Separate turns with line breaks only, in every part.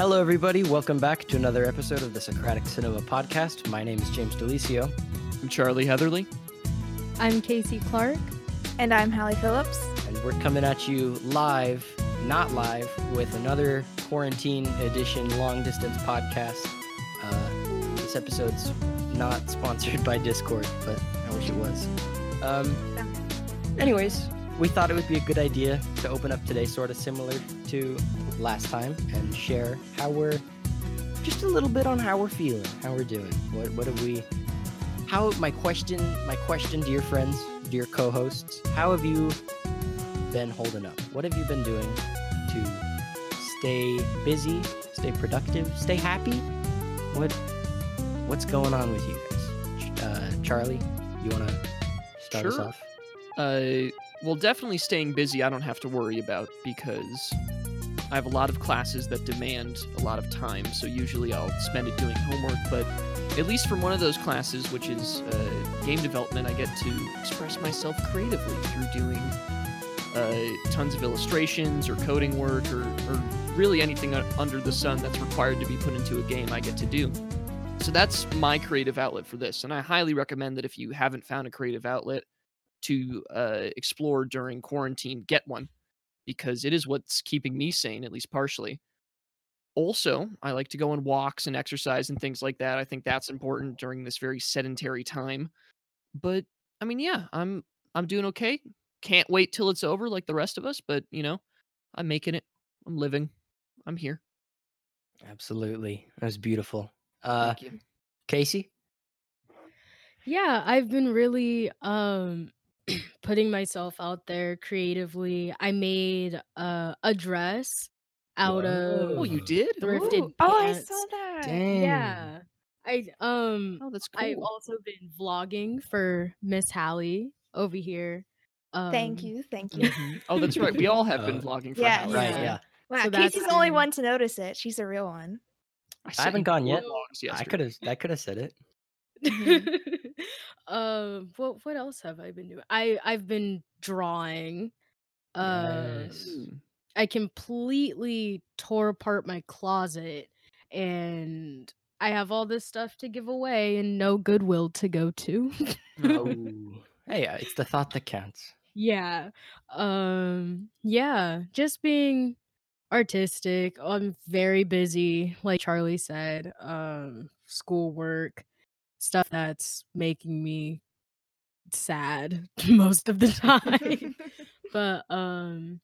Hello, everybody. Welcome back to another episode of the Socratic Cinema podcast. My name is James Delicio.
I'm Charlie Heatherly.
I'm Casey Clark.
And I'm Hallie Phillips.
And we're coming at you live, not live, with another quarantine edition long distance podcast. Uh, this episode's not sponsored by Discord, but I wish it was. Um, anyways, we thought it would be a good idea to open up today, sort of similar to last time, and share how we're just a little bit on how we're feeling, how we're doing. What what have we? How my question, my question, dear friends, dear co-hosts, how have you been holding up? What have you been doing to stay busy, stay productive, stay happy? What what's going on with you guys? Uh, Charlie, you want to start us
Sure.
off?
Uh, well, definitely staying busy, I don't have to worry about because I have a lot of classes that demand a lot of time. So usually I'll spend it doing homework. But at least from one of those classes, which is uh, game development, I get to express myself creatively through doing uh, tons of illustrations or coding work or, or really anything under the sun that's required to be put into a game, I get to do. So that's my creative outlet for this. And I highly recommend that if you haven't found a creative outlet, to uh, explore during quarantine, get one because it is what's keeping me sane, at least partially. Also, I like to go on walks and exercise and things like that. I think that's important during this very sedentary time. But I mean, yeah, I'm I'm doing okay. Can't wait till it's over like the rest of us, but you know, I'm making it. I'm living. I'm here.
Absolutely, that was beautiful. Uh,
Thank you.
Casey,
Yeah, I've been really um putting myself out there creatively. I made uh, a dress out
Whoa.
Oh, you did?
thrifted
Ooh, oh, I saw that.
dang,
Yeah. I um
Oh, that's cool.
I've also been vlogging for Miss Hallie over here.
Thank
Um,
you, thank you.
Mhm. Oh, that's right. We all have been
Uh,
vlogging for
yes.
Hallie.
right?
Yeah.
Yeah,
Wow,
So
Casey's the only one to notice it. She's a real one.
I
sent
haven't gone yet.
vlogs
I could have, I could have said it.
Um what what else have I been doing? I I've been drawing.
Mm.
I completely tore apart my closet and I have all this stuff to give away and no goodwill to go to.
Oh, hey, uh, it's the thought that counts.
yeah. Um yeah, just being artistic. I'm very busy like Charlie said. Um schoolwork, stuff that's making me sad most of the time. but um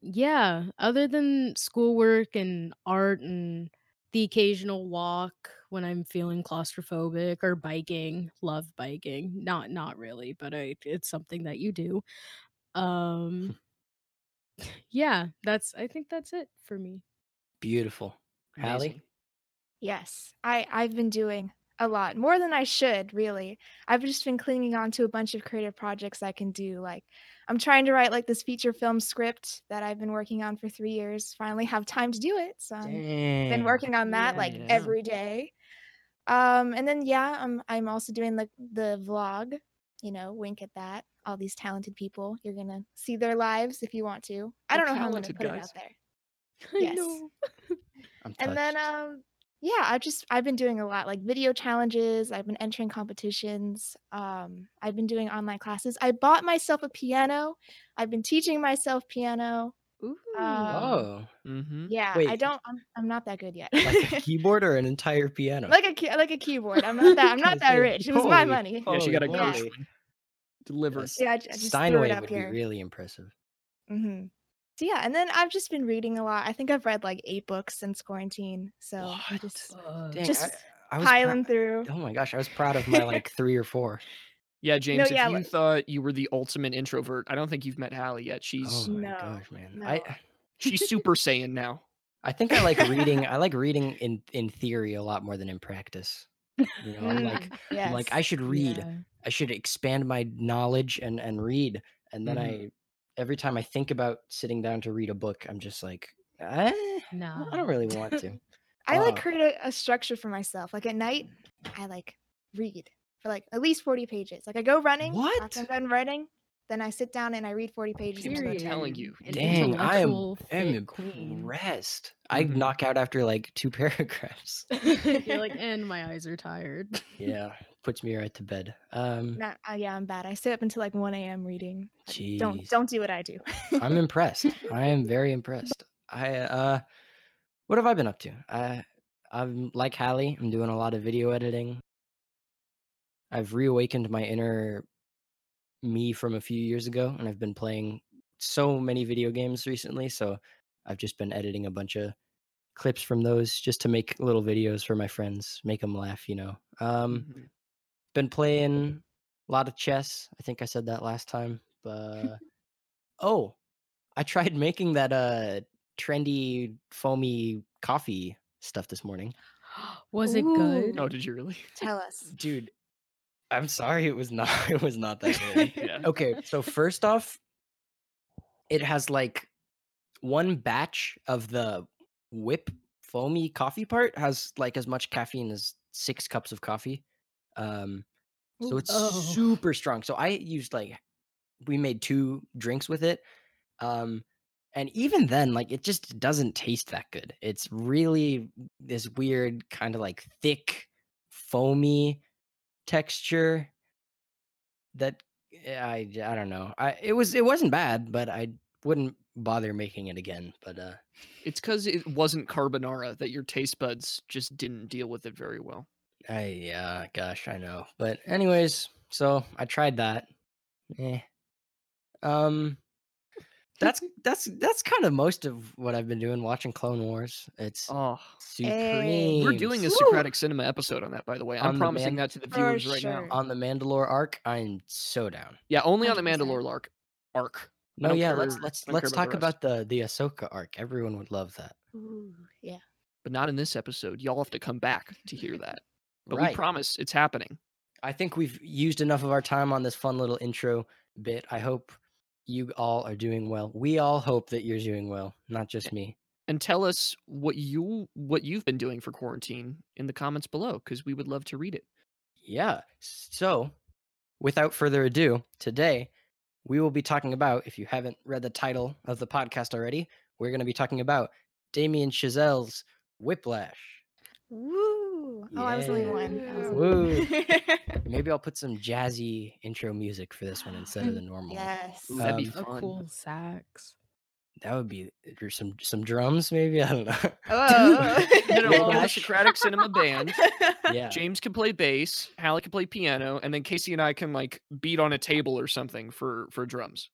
yeah other than schoolwork and art and the occasional walk when i'm feeling claustrophobic or biking love biking not not really but I, it's something that you do um yeah that's i think that's it for me
Beautiful, Hallie.
Amazing.
yes, I I've been doing a lot more than I should. Really, I've just been clinging on to a bunch of creative projects I can do. Like, I'm trying to write like this feature film script that I've been working on for three years. Finally, have time to do it. So I've been working on that like
Yeah.
every day. Um, and then yeah, I'm I'm also doing like the vlog. You know, wink at that. All these talented people, you're gonna see their lives if you want to. I don't know how I'm gonna put it out there.
I
Yes. And then um yeah, I've just I've been doing a lot like video challenges, I've been entering competitions, um I've been doing online classes. I bought myself a piano. I've been teaching myself piano.
Ooh.
um,
oh,
Mm-hmm.
Yeah, I
Wait.
don't I'm, I'm not that good yet.
like a keyboard or an entire piano?
like a key- like a keyboard. I'm not that I'm not that
Goddamn,
rich. It was my
holy
money.
Yeah, she got a
Holy
Yeah.
Gershwin. Delivered.
Yes.
Yeah, I, j- I just threw it
Steinway
up
would
here.
be really impressive.
hmm So yeah, and then I've just been reading a lot. I think I've read like eight books since quarantine. So I'm
What?
just
Uh,
Dang,
just
I, I was prou-
piling through.
Oh my gosh, I was proud of my like three or four.
Yeah, James,
yeah,
if you
like-
thought you were the ultimate introvert, I don't think you've met Hallie yet. She's
Oh my
No,
gosh, man. I
she's super saiyan now.
I think I like reading. I like reading in in theory a lot more than in practice. You know, I'm like
Mm,
I'm like I should read.
yeah.
I should expand my knowledge and and read. And then
Mhm.
I every time I think about sitting down to read a book, I'm just like, eh,
no
I don't really want to.
I like
Uh,
create a, a structure for myself. Like at night, I like read for like at least 40 pages. Like I go running.
What?
After I'm done running, then I sit down and I read 40 pages.
Seems
into a
I'm telling you.
An
Dang, I am,
intellectual
am
fit queen.
impressed. I
Mhm.
knock out after like two paragraphs.
You're like, and my eyes are tired.
yeah, puts me right to bed. Um,
Not, uh, yeah, I'm bad. I stay up until like 1 a.m. reading. Don't don't do what I do.
I'm impressed. I am very impressed. I uh what have I been up to? I I'm like Hallie, I'm doing a lot of video editing. I've reawakened my inner me from a few years ago and I've been playing so many video games recently, so I've just been editing a bunch of clips from those just to make little videos for my friends, make them laugh, you know. Um
Mhm.
Been playing a lot of chess. I think I said that last time. But oh, I tried making that uh trendy foamy coffee stuff this morning.
Was it good?
Ooh.
Oh, did you really?
Tell us.
Dude, I'm sorry it was not it was not that good.
Yeah.
okay, so first off, it has like one batch of the whip foamy coffee part has like as much caffeine as six cups of coffee. Um so it's
Oh.
super strong. So I used like we made two drinks with it. Um and even then like it just doesn't taste that good. It's really this weird kind of like thick foamy texture that eh, I I don't know. I it was it wasn't bad, but I wouldn't bother making it again. But uh
It's because it wasn't carbonara that your taste buds just didn't deal with it very well.
I yeah, gosh, I know. But anyways, so I tried that. Eh. Um that's that's that's kind of most of what I've been doing watching Clone Wars. It's
Oh,
supreme.
we're doing a
Woo!
Socratic Cinema episode on that, by the way. I'm
the
promising
man-
that to the
For
viewers right now.
on the Mandalore arc. I'm so down.
Yeah, only on the
100%.
Mandalore arc. Arc.
No,
don't
yeah, let's let's
I don't care
let's
about
talk
the
about the the Ahsoka arc. Everyone would love that.
Ooh, yeah.
But not in this episode. Y'all have to come back to hear that. But
right.
we promise it's happening.
I think we've used enough of our time on this fun little intro bit. I hope you all are doing well. We all hope that you're doing well, not just me.
And tell us what you what you've been doing for quarantine in the comments below, because we would love to read it.
Yeah. So, without further ado, today we will be talking about, if you haven't read the title of the podcast already, we're going to be talking about Damien Chazelle's Whiplash.
Woo! Oh, I was the only one. Was
Woo.
only one.
Maybe I'll put some jazzy intro music for this one instead of the normal.
yes.
Ooh, that'd be
Um,
A
fun.
cool sax.
That would be or some some drums, maybe. I don't know.
Oh.
You know, we'll get a
Whiplash.
Socratic Cinema band.
yeah.
James can play bass, Hallie can play piano, and then Casey and I can like beat on a table or something for for drums.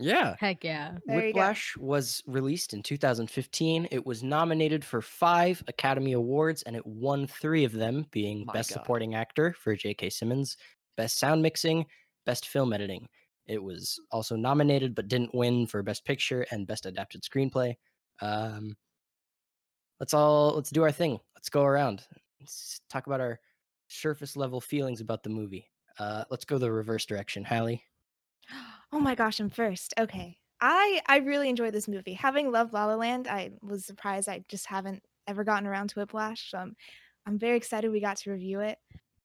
Yeah.
Heck yeah.
There you go.
Whiplash was released in 2015. It was nominated for five Academy Awards and it won three of them, being
My
Best
God.
Supporting Actor for J.K. Simmons, Best Sound Mixing, Best Film Editing. It was also nominated but didn't win for Best Picture and Best Adapted Screenplay. Um, let's all let's do our thing. Let's go around. Let's talk about our surface level feelings about the movie. Uh, let's go the reverse direction. Hallie.
Oh my gosh, I'm first. Okay. I I really enjoyed this movie. Having loved La La Land, I was surprised I just haven't ever gotten around to Whiplash. So I'm I'm very excited we got to review it.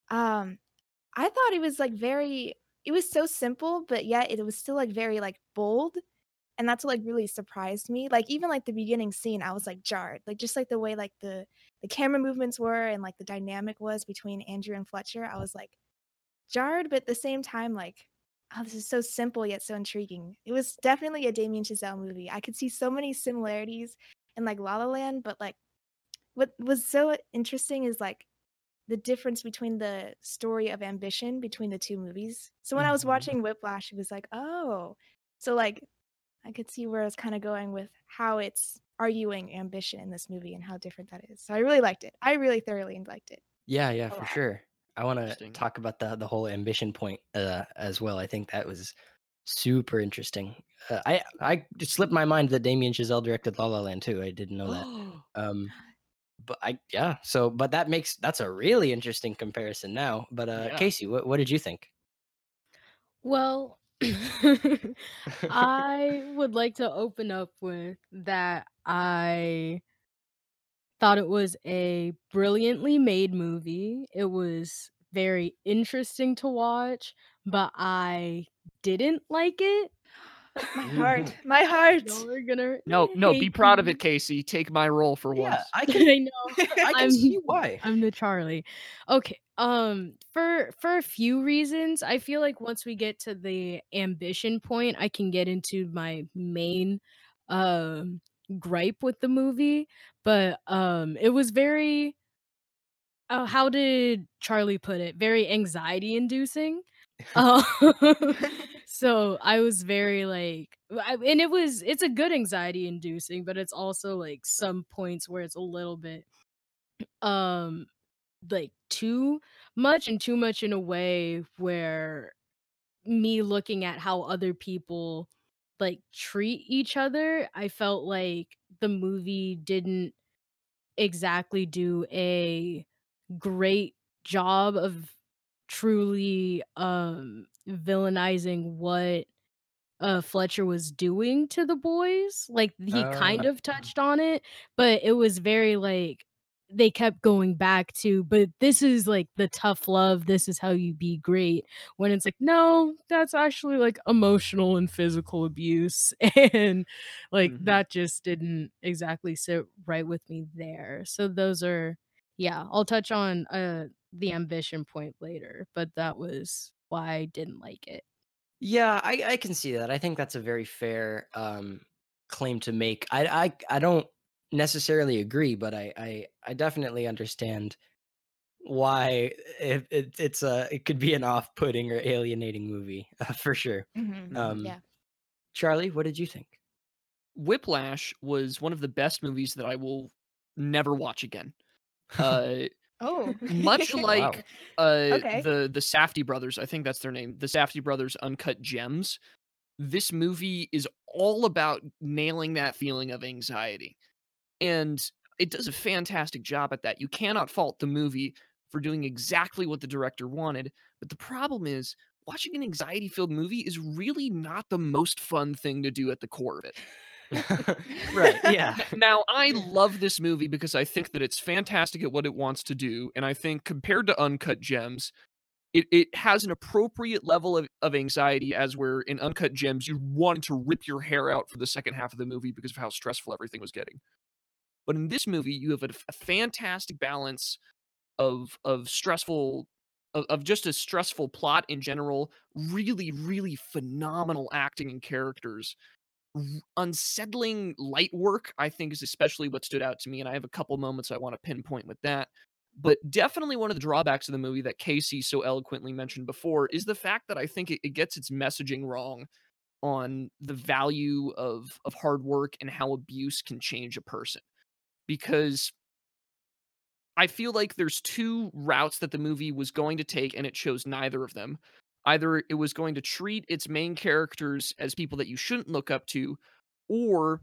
Um I thought it was like very it was so simple, but yet it was still like very like bold. And that's what like really surprised me. Like even like the beginning scene, I was like jarred. Like just like the way like the the camera movements were and like the dynamic was between Andrew and Fletcher. I was like jarred, but at the same time, like oh, this is so simple yet so intriguing. It was definitely a Damien Chazelle movie. I could see so many similarities in like La La Land, but like what was so interesting is like the difference between the story of ambition between the two movies. So when I was
Mhm.
watching Whiplash, it was like, oh, so like I could see where I was kind of going with how it's arguing ambition in this movie and how different that is. So I really liked it. I really thoroughly liked it.
Yeah, yeah, for
lot.
sure. I want to talk about the the whole ambition point uh, as well. I think that was super interesting. Uh, I I slipped my mind that Damien Chazelle directed La La Land too. I didn't know that. Um, but I yeah. So, but that makes that's a really interesting comparison now. But uh,
Yeah.
Casey, what what did you think?
Well, I would like to open up with that I thought it was a brilliantly made movie. It was very interesting to watch, but I didn't like it.
My heart, my heart.
Y'all are gonna
No, no, be
hate
proud of it, Casey. Take my role for once.
Yeah, I can.
I know.
I can
I'm-
see why.
I'm the Charlie. Okay. Um for for a few reasons, I feel like once we get to the ambition point, I can get into my main um gripe with the movie, but um it was very uh, how did Charlie put it? Very anxiety inducing. Uh, so I was very like I- and it was it's a good anxiety inducing, but it's also like some points where it's a little bit um like too much and too much in a way where me looking at how other people like treat each other i felt like the movie didn't exactly do a great job of truly um villainizing what uh Fletcher was doing to the boys. Like he kind
Oh.
of touched on it, but it was very like they kept going back to but this is like the tough love this is how you be great when it's like no that's actually like emotional and physical abuse and like
Mhm.
that just didn't exactly sit right with me there so those are yeah i'll touch on uh the ambition point later but that was why i didn't like it
Yeah, I, I can see that. I think that's a very fair um, claim to make. I, I I don't necessarily agree, but I I, I definitely understand why it, it it's a it could be an off-putting or alienating movie uh, for sure.
Mhm,
Um,
yeah.
Charlie, what did you think?
Whiplash was one of the best movies that I will never watch again. Uh,
Oh.
much
Wow.
like uh,
Okay.
the the Safdie brothers, I think that's their name, the Safdie brothers Uncut Gems. This movie is all about nailing that feeling of anxiety, and it does a fantastic job at that. You cannot fault the movie for doing exactly what the director wanted, but the problem is watching an anxiety filled movie is really not the most fun thing to do at the core of it.
right. Yeah.
Now, I love this movie because I think that it's fantastic at what it wants to do. And I think compared to Uncut Gems, it, it has an appropriate level of, of anxiety, as where in Uncut Gems, you wanted to rip your hair out for the second half of the movie because of how stressful everything was getting. But in this movie, you have a, a fantastic balance of of stressful of, of just a stressful plot in general, really, really phenomenal acting and characters. Unsettling light work i think is especially what stood out to me and i have a couple moments i want to pinpoint with that. But definitely one of the drawbacks of the movie that casey so eloquently mentioned before is the fact that i think it, it gets its messaging wrong on the value of of hard work and how abuse can change a person because i feel like there's two routes that the movie was going to take and it chose neither of them. Either it was going to treat its main characters as people that you shouldn't look up to or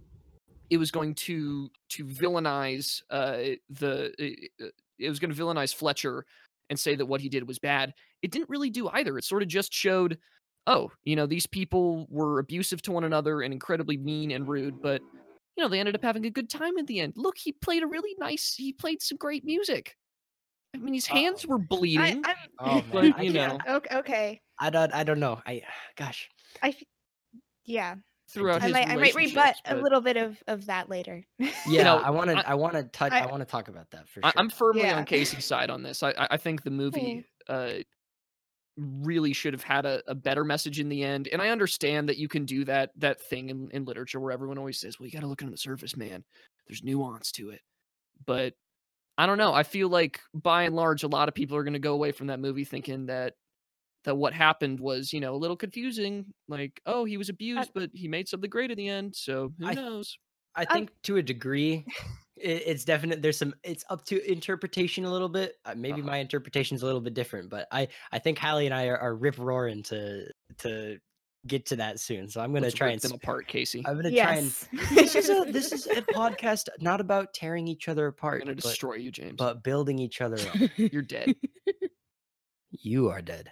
it was going to to villainize uh the uh, it was going to villainize Fletcher and say that what he did was bad. It didn't really do either. It sort of just showed oh you know these people were abusive to one another and incredibly mean and rude but you know they ended up having a good time at the end look he played a really nice he played some great music i mean his hands
Uh-oh.
were bleeding
I'm,
Oh man.
But,
I
you know.
okay, okay.
I don't. I don't know. I gosh.
I, f- yeah.
throughout
I
his
might, I might rebut
relationships,
a little bit of of that later.
Yeah.
know,
I want to.
I-
I, want to touch. I,
I-
want to talk about that for
I,
sure.
I'm firmly
Yeah.
on Casey's side on this. I, I I think the movie uh, really should have had a, a better message in the end. And I understand that you can do that that thing in, in literature where everyone always says, "Well, you got to look under the surface, man. There's nuance to it." But I don't know. I feel like by and large, a lot of people are going to go away from that movie thinking that that what happened was, you know, a little confusing. Like, oh, he was abused, but he made something great in the end. So who
I-
knows?
I think to a degree, it, it's definite. There's some. It's up to interpretation a little bit. Uh, maybe
Uh-huh.
my interpretation's a little bit different, but I I think Hallie and I are, are rip roaring to to get to that soon. So I'm gonna
Let's
try
rip
and
them apart, Casey.
I'm gonna try and. This is a this is a podcast not about tearing each other apart.
I'm
apart,
going to
but,
destroy you, James.
but building each other up.
You're dead.
you are dead.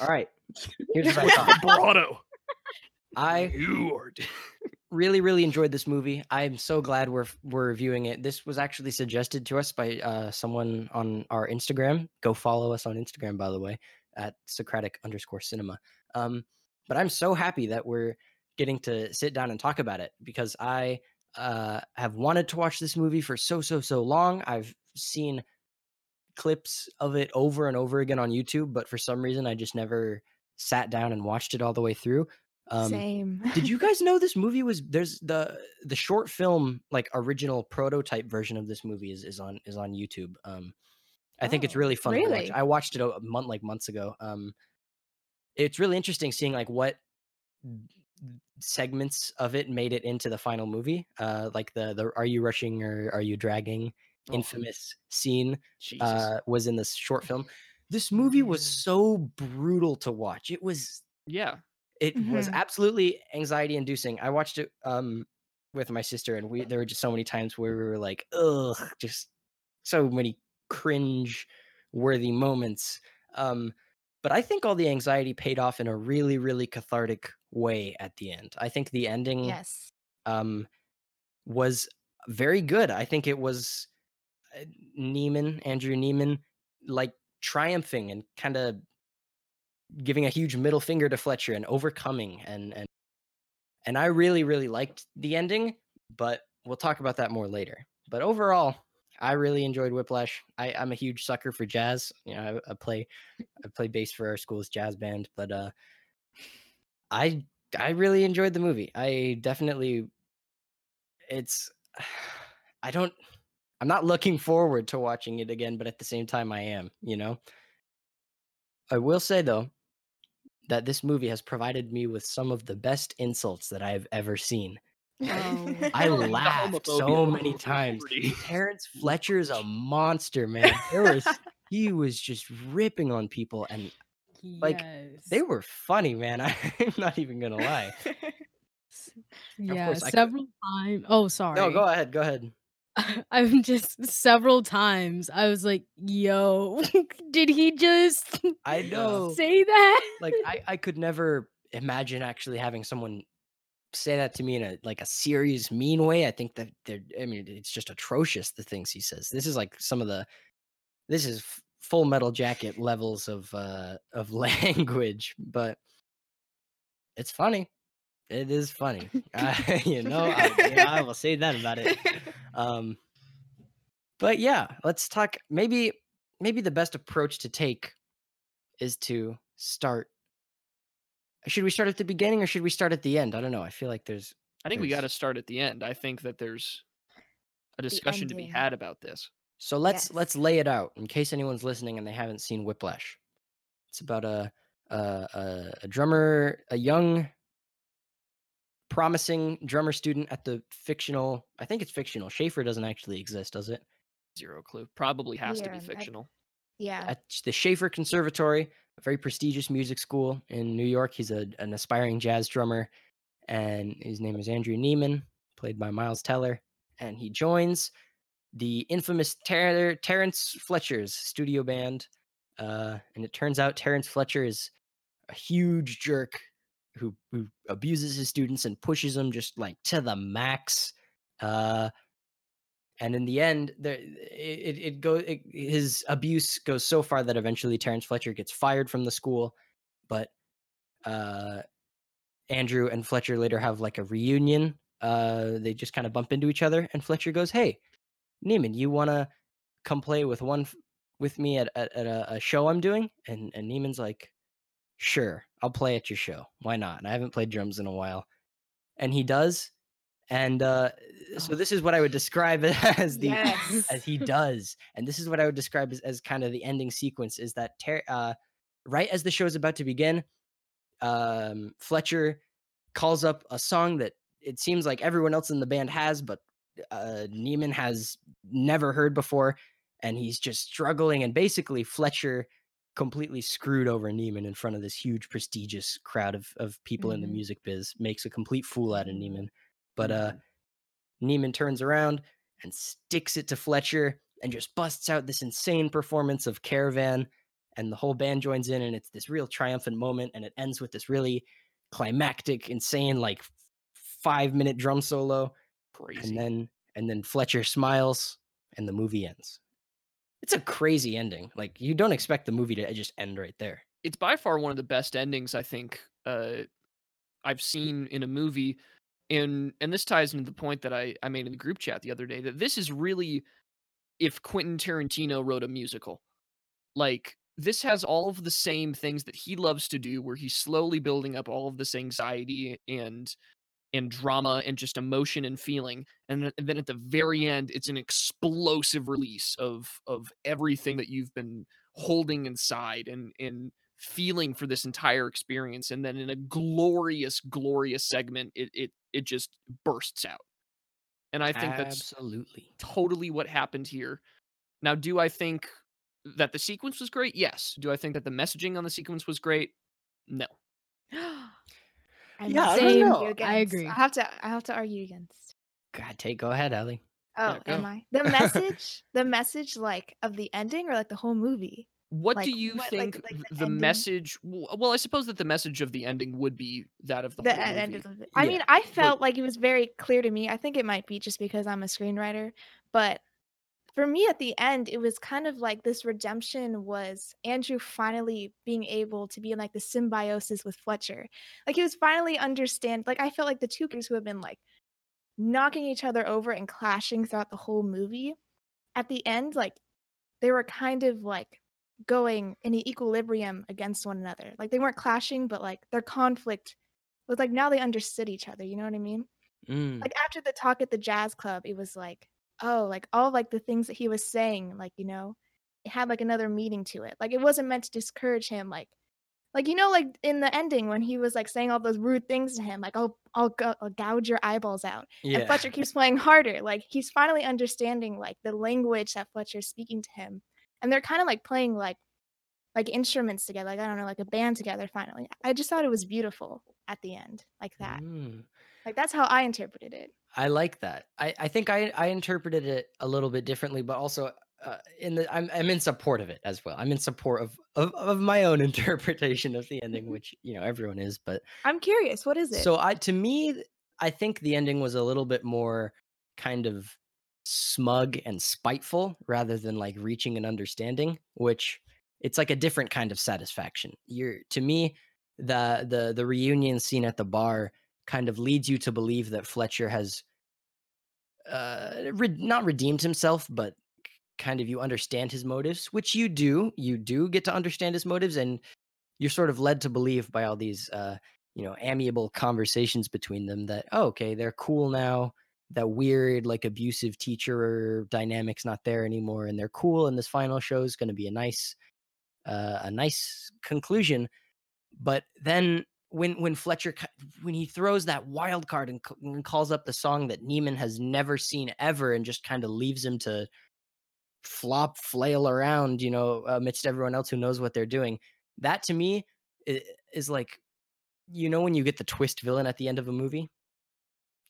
All right. Here's what I thought.
Vibrato.
I
You are dead.
Really really enjoyed this movie i'm so glad we're we're reviewing it this was actually suggested to us by uh someone on our instagram go follow us on instagram by the way at socratic underscore cinema um but I'm so happy that we're getting to sit down and talk about it because I uh, have wanted to watch this movie for so so so long. I've seen clips of it over and over again on YouTube, but for some reason I just never sat down and watched it all the way through. Um,
Same.
did you guys know this movie was there's the the short film like original prototype version of this movie is, is on is on YouTube. Um I think it's
Oh,
really fun to watch. I watched it a a month like months ago. Um it's really interesting seeing like what segments of it made it into the final movie. Uh like the the are you rushing or are you dragging
Oh,
infamous scene uh was in this short film. This movie was so brutal to watch. It was
yeah.
It was
Mhm.
absolutely anxiety inducing. I watched it um with my sister and we there were just so many times where we were like, ugh, just so many cringe worthy moments. Um but I think all the anxiety paid off in a really, really cathartic way at the end. I think the ending
Yes.
um was very good. I think it was uh, Neiman, Andrew Neiman, like triumphing and kind of giving a huge middle finger to Fletcher and overcoming and and and I really really liked the ending, but we'll talk about that more later. But overall, I really enjoyed Whiplash. I, I'm a huge sucker for jazz. You know, I, I play I play bass for our school's jazz band, but uh, I I really enjoyed the movie. I definitely it's I don't I'm not looking forward to watching it again, but at the same time I am, you know. I will say though that this movie has provided me with some of the best insults that I've ever seen.
Oh.
I laughed so many times.
pretty-
Terrence Fletcher's a monster, man. There was he was just ripping on people and like, they were funny, man. I'm not even gonna lie.
yeah
course,
several times. Oh, sorry.
No, go ahead, go ahead.
I'm just several times. I was like, "Yo, did he just
I know.
say that?"
like I, I could never imagine actually having someone say that to me in a like a serious mean way i think that they're i mean it's just atrocious the things he says this is like some of the this is full metal jacket levels of uh of language but it's funny it is funny I, you know I, you know, I will say that about it um but yeah let's talk maybe maybe the best approach to take is to start should we start at the beginning or should we start at the end i don't know i feel like there's
I think we got to start at the end. I think that there's a discussion to be had about this.
so let's
Yes.
let's lay it out in case anyone's listening and they haven't seen whiplash it's about a a, a, a drummer a young promising drummer student at the fictional i think it's fictional shaffer doesn't actually exist does it
Zero clue. Probably has to
Yeah,
be
I-
fictional.
yeah.
at the Shaffer Conservatory, a very prestigious music school in New York. He's a, an aspiring jazz drummer, and his name is Andrew Neiman, played by Miles Teller. And he joins the infamous Ter- Terrence Fletcher's studio band. Uh, and it turns out Terrence Fletcher is a huge jerk who, who abuses his students and pushes them just like to the max. Uh, and in the end there it, it, goes his abuse goes so far that eventually terrence fletcher gets fired from the school but uh andrew and fletcher later have like a reunion uh they just kind of bump into each other and fletcher goes hey neiman you want to come play with one f- with me at, at, at a, a show i'm doing and and neiman's like sure i'll play at your show why not and i haven't played drums in a while and he does and uh so
Oh.
this is what i would describe as the
yes.
as he does and this is what i would describe as, as kind of the ending sequence is that Ter- uh, right as the show is about to begin um, fletcher calls up a song that it seems like everyone else in the band has but uh, neiman has never heard before and he's just struggling and basically fletcher completely screwed over neiman in front of this huge prestigious crowd of, of people in the
Mhm.
music biz makes a complete fool out of
Mhm.
neiman but uh
Mhm.
Neiman turns around and sticks it to Fletcher and just busts out this insane performance of Caravan. And the whole band joins in, and it's this real triumphant moment. And it ends with this really climactic, insane, like five minute drum solo.
Crazy.
And then and then Fletcher smiles and the movie ends. It's a crazy ending. Like you don't expect the movie to just end right there.
it's by far one of the best endings I think uh, I've seen in a movie. And and this ties into the point that I, I made in the group chat the other day that this is really if Quentin Tarantino wrote a musical. Like this has all of the same things that he loves to do where he's slowly building up all of this anxiety and and drama and just emotion and feeling and, and then at the very end it's an explosive release of of everything that you've been holding inside and and feeling for this entire experience and then in a glorious glorious segment it it it just bursts out. And i think that's
absolutely.
totally what happened here. Now do i think that the sequence was great? Yes. Do i think that the messaging on the sequence was great? No
I
Yeah,
must
I don't
argue
know. I agree.
I have to. I have to argue against.
God, take go ahead, Hallie.
Oh,
go.
am I? The message, the message, like of the ending, or like the whole movie.
What
Like,
do you
what,
think
like
th-
the
the, message? Well, I suppose that the message of the ending would be that of the,
The
whole
end
movie.
of the. I
Yeah,
mean, I felt like it was very clear to me. I think it might be just because I'm a screenwriter, but for me, at the end, it was kind of like this redemption was Andrew finally being able to be in like the symbiosis with Fletcher. Like he was finally understand. Like I felt like the two characters who have been like knocking each other over and clashing throughout the whole movie, at the end, like they were kind of like going in equilibrium against one another. Like they weren't clashing, but like their conflict was like now they understood each other. You know what I mean?
Mm,
Like after the talk at the jazz club, it was like, oh, like all like the things that he was saying, like you know, it had like another meaning to it. Like it wasn't meant to discourage him. Like, like you know, like in the ending when he was like saying all those rude things to him, like I'll I'll, go, I'll gouge your eyeballs out.
yeah.
And Fletcher keeps playing harder. Like he's finally understanding like the language that Fletcher's speaking to him. And they're kind of like playing like like instruments together, like I don't know, like a band together finally. I just thought it was beautiful at the end, like that.
Mm.
Like that's how I interpreted it.
I like that. I, I think I, I interpreted it a little bit differently, but also uh, in the I'm I'm in support of it as well. I'm in support of of, of my own interpretation of the ending, which you know everyone is. But
I'm curious, what is it?
so I to me, I think the ending was a little bit more kind of smug and spiteful rather than like reaching an understanding, which it's like a different kind of satisfaction. You're to me, the the the reunion scene at the bar kind of leads you to believe that Fletcher has uh re- not redeemed himself but kind of you understand his motives which you do you do get to understand his motives and you're sort of led to believe by all these uh you know amiable conversations between them that oh, okay they're cool now that weird like abusive teacher dynamic's not there anymore and they're cool and this final show is going to be a nice uh, a nice conclusion. But then when when Fletcher when he throws that wild card and, and calls up the song that Neiman has never seen ever and just kind of leaves him to flop flail around you know amidst everyone else who knows what they're doing that to me is like you know when you get the twist villain at the end of a movie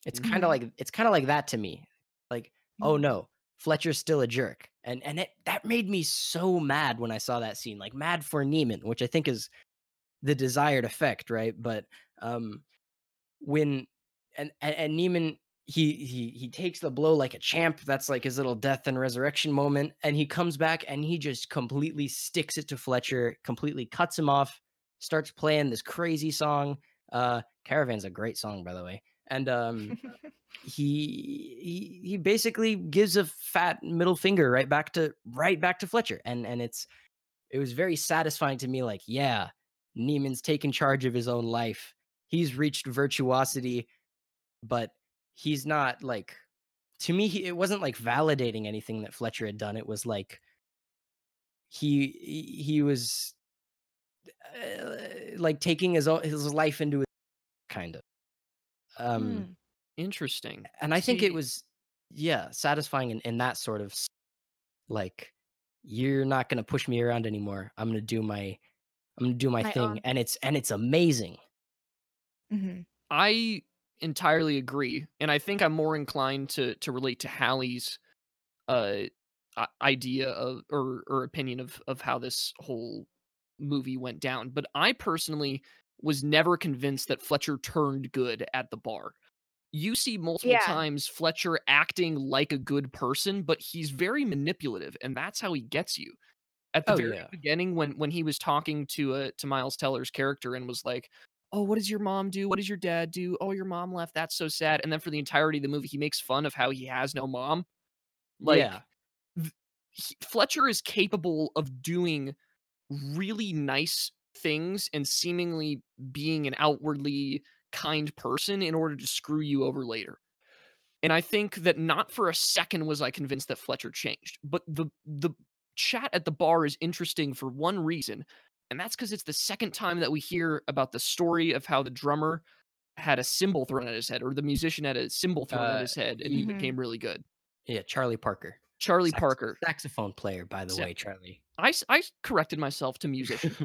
it's kind
Mhm.
of like it's kind of like that to me like oh
Mhm.
no Fletcher's still a jerk and and it that made me so mad when I saw that scene like mad for Neiman which I think is the desired effect, right? But um when and and, and Neiman he he he takes the blow like a champ. That's like his little death and resurrection moment, and he comes back and he just completely sticks it to Fletcher, completely cuts him off, starts playing this crazy song. Uh Caravan's a great song, by the way. And um he he he basically gives a fat middle finger right back to right back to Fletcher. And and it's it was very satisfying to me, like, yeah, Neiman's taken charge of his own life. He's reached virtuosity, but he's not like to me he, it wasn't like validating anything that Fletcher had done. It was like he he, was uh, like taking his own his life into it kind of um
Hmm.
Interesting.
and I think it was yeah, satisfying in, in that sort of like you're not gonna push me around anymore. I'm gonna do my I'm gonna do my,
My
thing.
own.
And it's and it's amazing.
Mhm.
I entirely agree, and I think I'm more inclined to to relate to Hallie's uh idea of or or opinion of of how this whole movie went down. But I personally was never convinced that Fletcher turned good at the bar. You see multiple
Yeah.
times Fletcher acting like a good person, but he's very manipulative, and that's how he gets you. At the
Oh,
very
yeah.
beginning, when when he was talking to uh, to Miles Teller's character and was like, oh, what does your mom do? What does your dad do? Oh, your mom left. That's so sad. And then for the entirety of the movie, he makes fun of how he has no mom. Like,
yeah.
he- Fletcher is capable of doing really nice things and seemingly being an outwardly kind person in order to screw you over later. And I think that not for a second was I convinced that Fletcher changed. But the the chat at the bar is interesting for one reason, and that's because it's the second time that we hear about the story of how the drummer had a cymbal thrown at his head, or the musician had a cymbal thrown
Uh,
at his head, and he
mhm.
became really good.
Yeah, Charlie Parker.
Charlie
Sax-
Parker.
Saxophone player, by the
Sa-
way, Charlie.
I, I corrected myself to musician.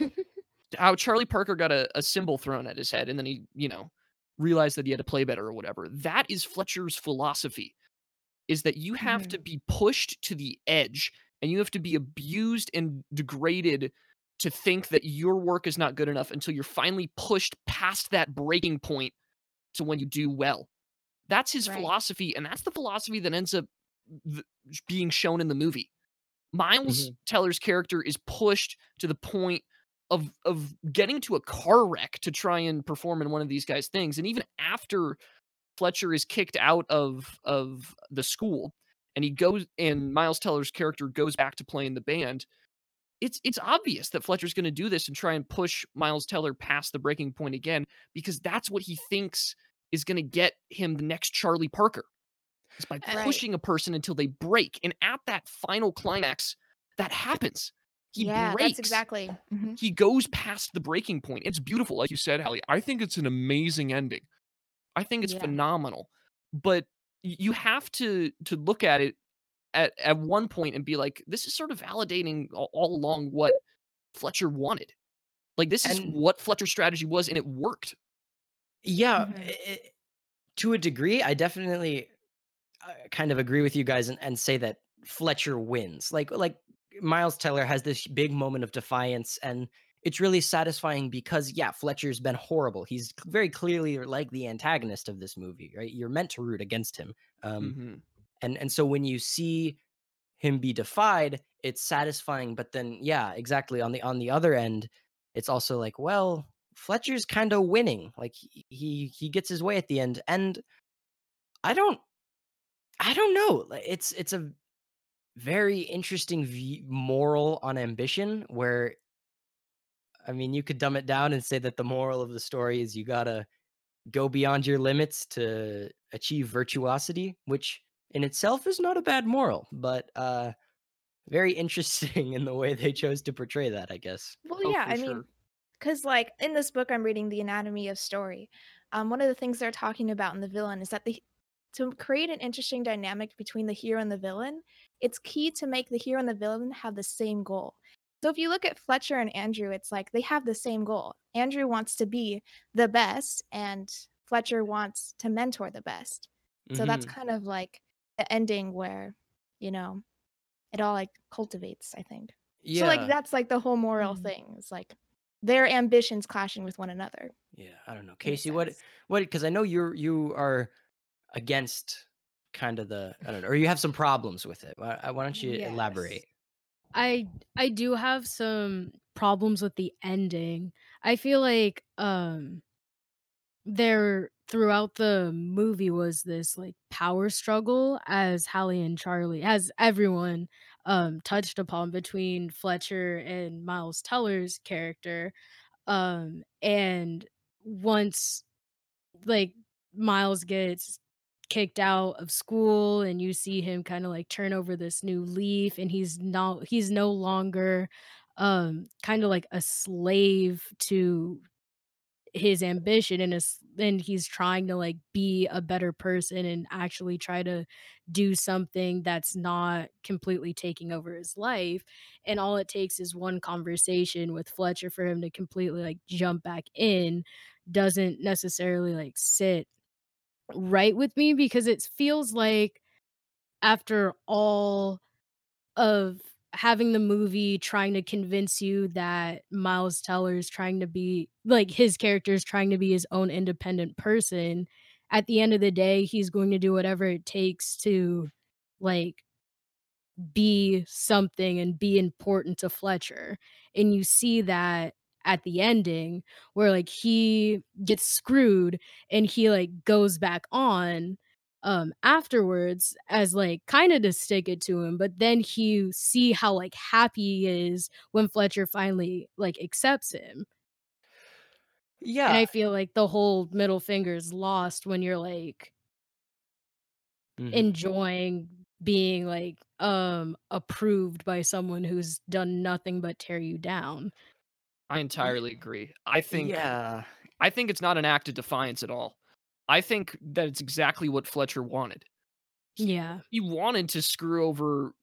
how Charlie Parker got a, a cymbal thrown at his head and then he, you know, realized that he had to play better or whatever. That is Fletcher's philosophy is that you have
Mhm.
to be pushed to the edge and you have to be abused and degraded to think that your work is not good enough until you're finally pushed past that breaking point to when you do well. That's his
Right.
philosophy and that's the philosophy that ends up th- being shown in the movie. Miles mm-hmm. Teller's character is pushed to the point of of getting to a car wreck to try and perform in one of these guys' things. And even after Fletcher is kicked out of of the school and he goes and Miles Teller's character goes back to playing the band, it's it's obvious that Fletcher's going to do this and try and push Miles Teller past the breaking point again because that's what he thinks is going to get him the next Charlie Parker. Is by
Right.
pushing a person until they break. And at that final climax, that happens. He
yeah,
breaks
that's exactly. mhm.
he goes past the breaking point. It's beautiful, like you said, Hallie. I think it's an amazing ending. I think it's
Yeah.
phenomenal. But you have to to look at it at at one point and be like, this is sort of validating all, all along what Fletcher wanted. Like this is what Fletcher's strategy was, and it worked.
Yeah,
Mhm.
i- i- to a degree, I definitely uh, kind of agree with you guys and, and say that Fletcher wins. Like like Miles Teller has this big moment of defiance, and it's really satisfying because yeah, Fletcher's been horrible. He's very clearly like the antagonist of this movie, right? You're meant to root against him. Um,
Mhm.
and and so when you see him be defied it's satisfying but then yeah exactly on the on the other end it's also like well fletcher's kind of winning like he, he he gets his way at the end and i don't i don't know it's it's a very interesting v- moral on ambition where i mean you could dumb it down and say that the moral of the story is you gotta go beyond your limits to achieve virtuosity which in itself is not a bad moral but uh very interesting in the way they chose to portray that i guess
Well,
Oh,
yeah, I mean, because like in this book, I'm reading The Anatomy of Story. Um, one of the things they're talking about in the villain is that the to create an interesting dynamic between the hero and the villain, it's key to make the hero and the villain have the same goal. So if you look at Fletcher and Andrew, it's like they have the same goal. Andrew wants to be the best, and Fletcher wants to mentor the best. So that's
Mhm.
kind of like the ending where, you know, it all like cultivates, I think.
yeah
So like that's like the whole moral
Mhm.
thing. It's like their ambitions clashing with one another.
yeah i don't know casey what what because i know you're you are against kind of the i don't know or you have some problems with it why, why don't you
Yes.
elaborate
I I do have some problems with the ending. I feel like um there throughout the movie was this like power struggle as Hallie and Charlie as everyone um touched upon between Fletcher and Miles Teller's character um and once like Miles gets kicked out of school and you see him kind of like turn over this new leaf and he's not he's no longer um kind of like a slave to his ambition and his and he's trying to like be a better person and actually try to do something that's not completely taking over his life. And all it takes is one conversation with Fletcher for him to completely like jump back in doesn't necessarily like sit right with me because it feels like after all of having the movie trying to convince you that Miles Teller is trying to be like his character is trying to be his own independent person, at the end of the day, he's going to do whatever it takes to like be something and be important to Fletcher. And you see that at the ending where like he gets screwed and he like goes back on um afterwards as like kind of to stick it to him but then he see how like happy he is when Fletcher finally like accepts him
Yeah.
and I feel like the whole middle finger is lost when you're like
Mhm.
enjoying being like um approved by someone who's done nothing but tear you down.
I entirely agree. I think
yeah.
I think it's not an act of defiance at all. I think that it's exactly what Fletcher wanted.
Yeah.
He wanted to screw over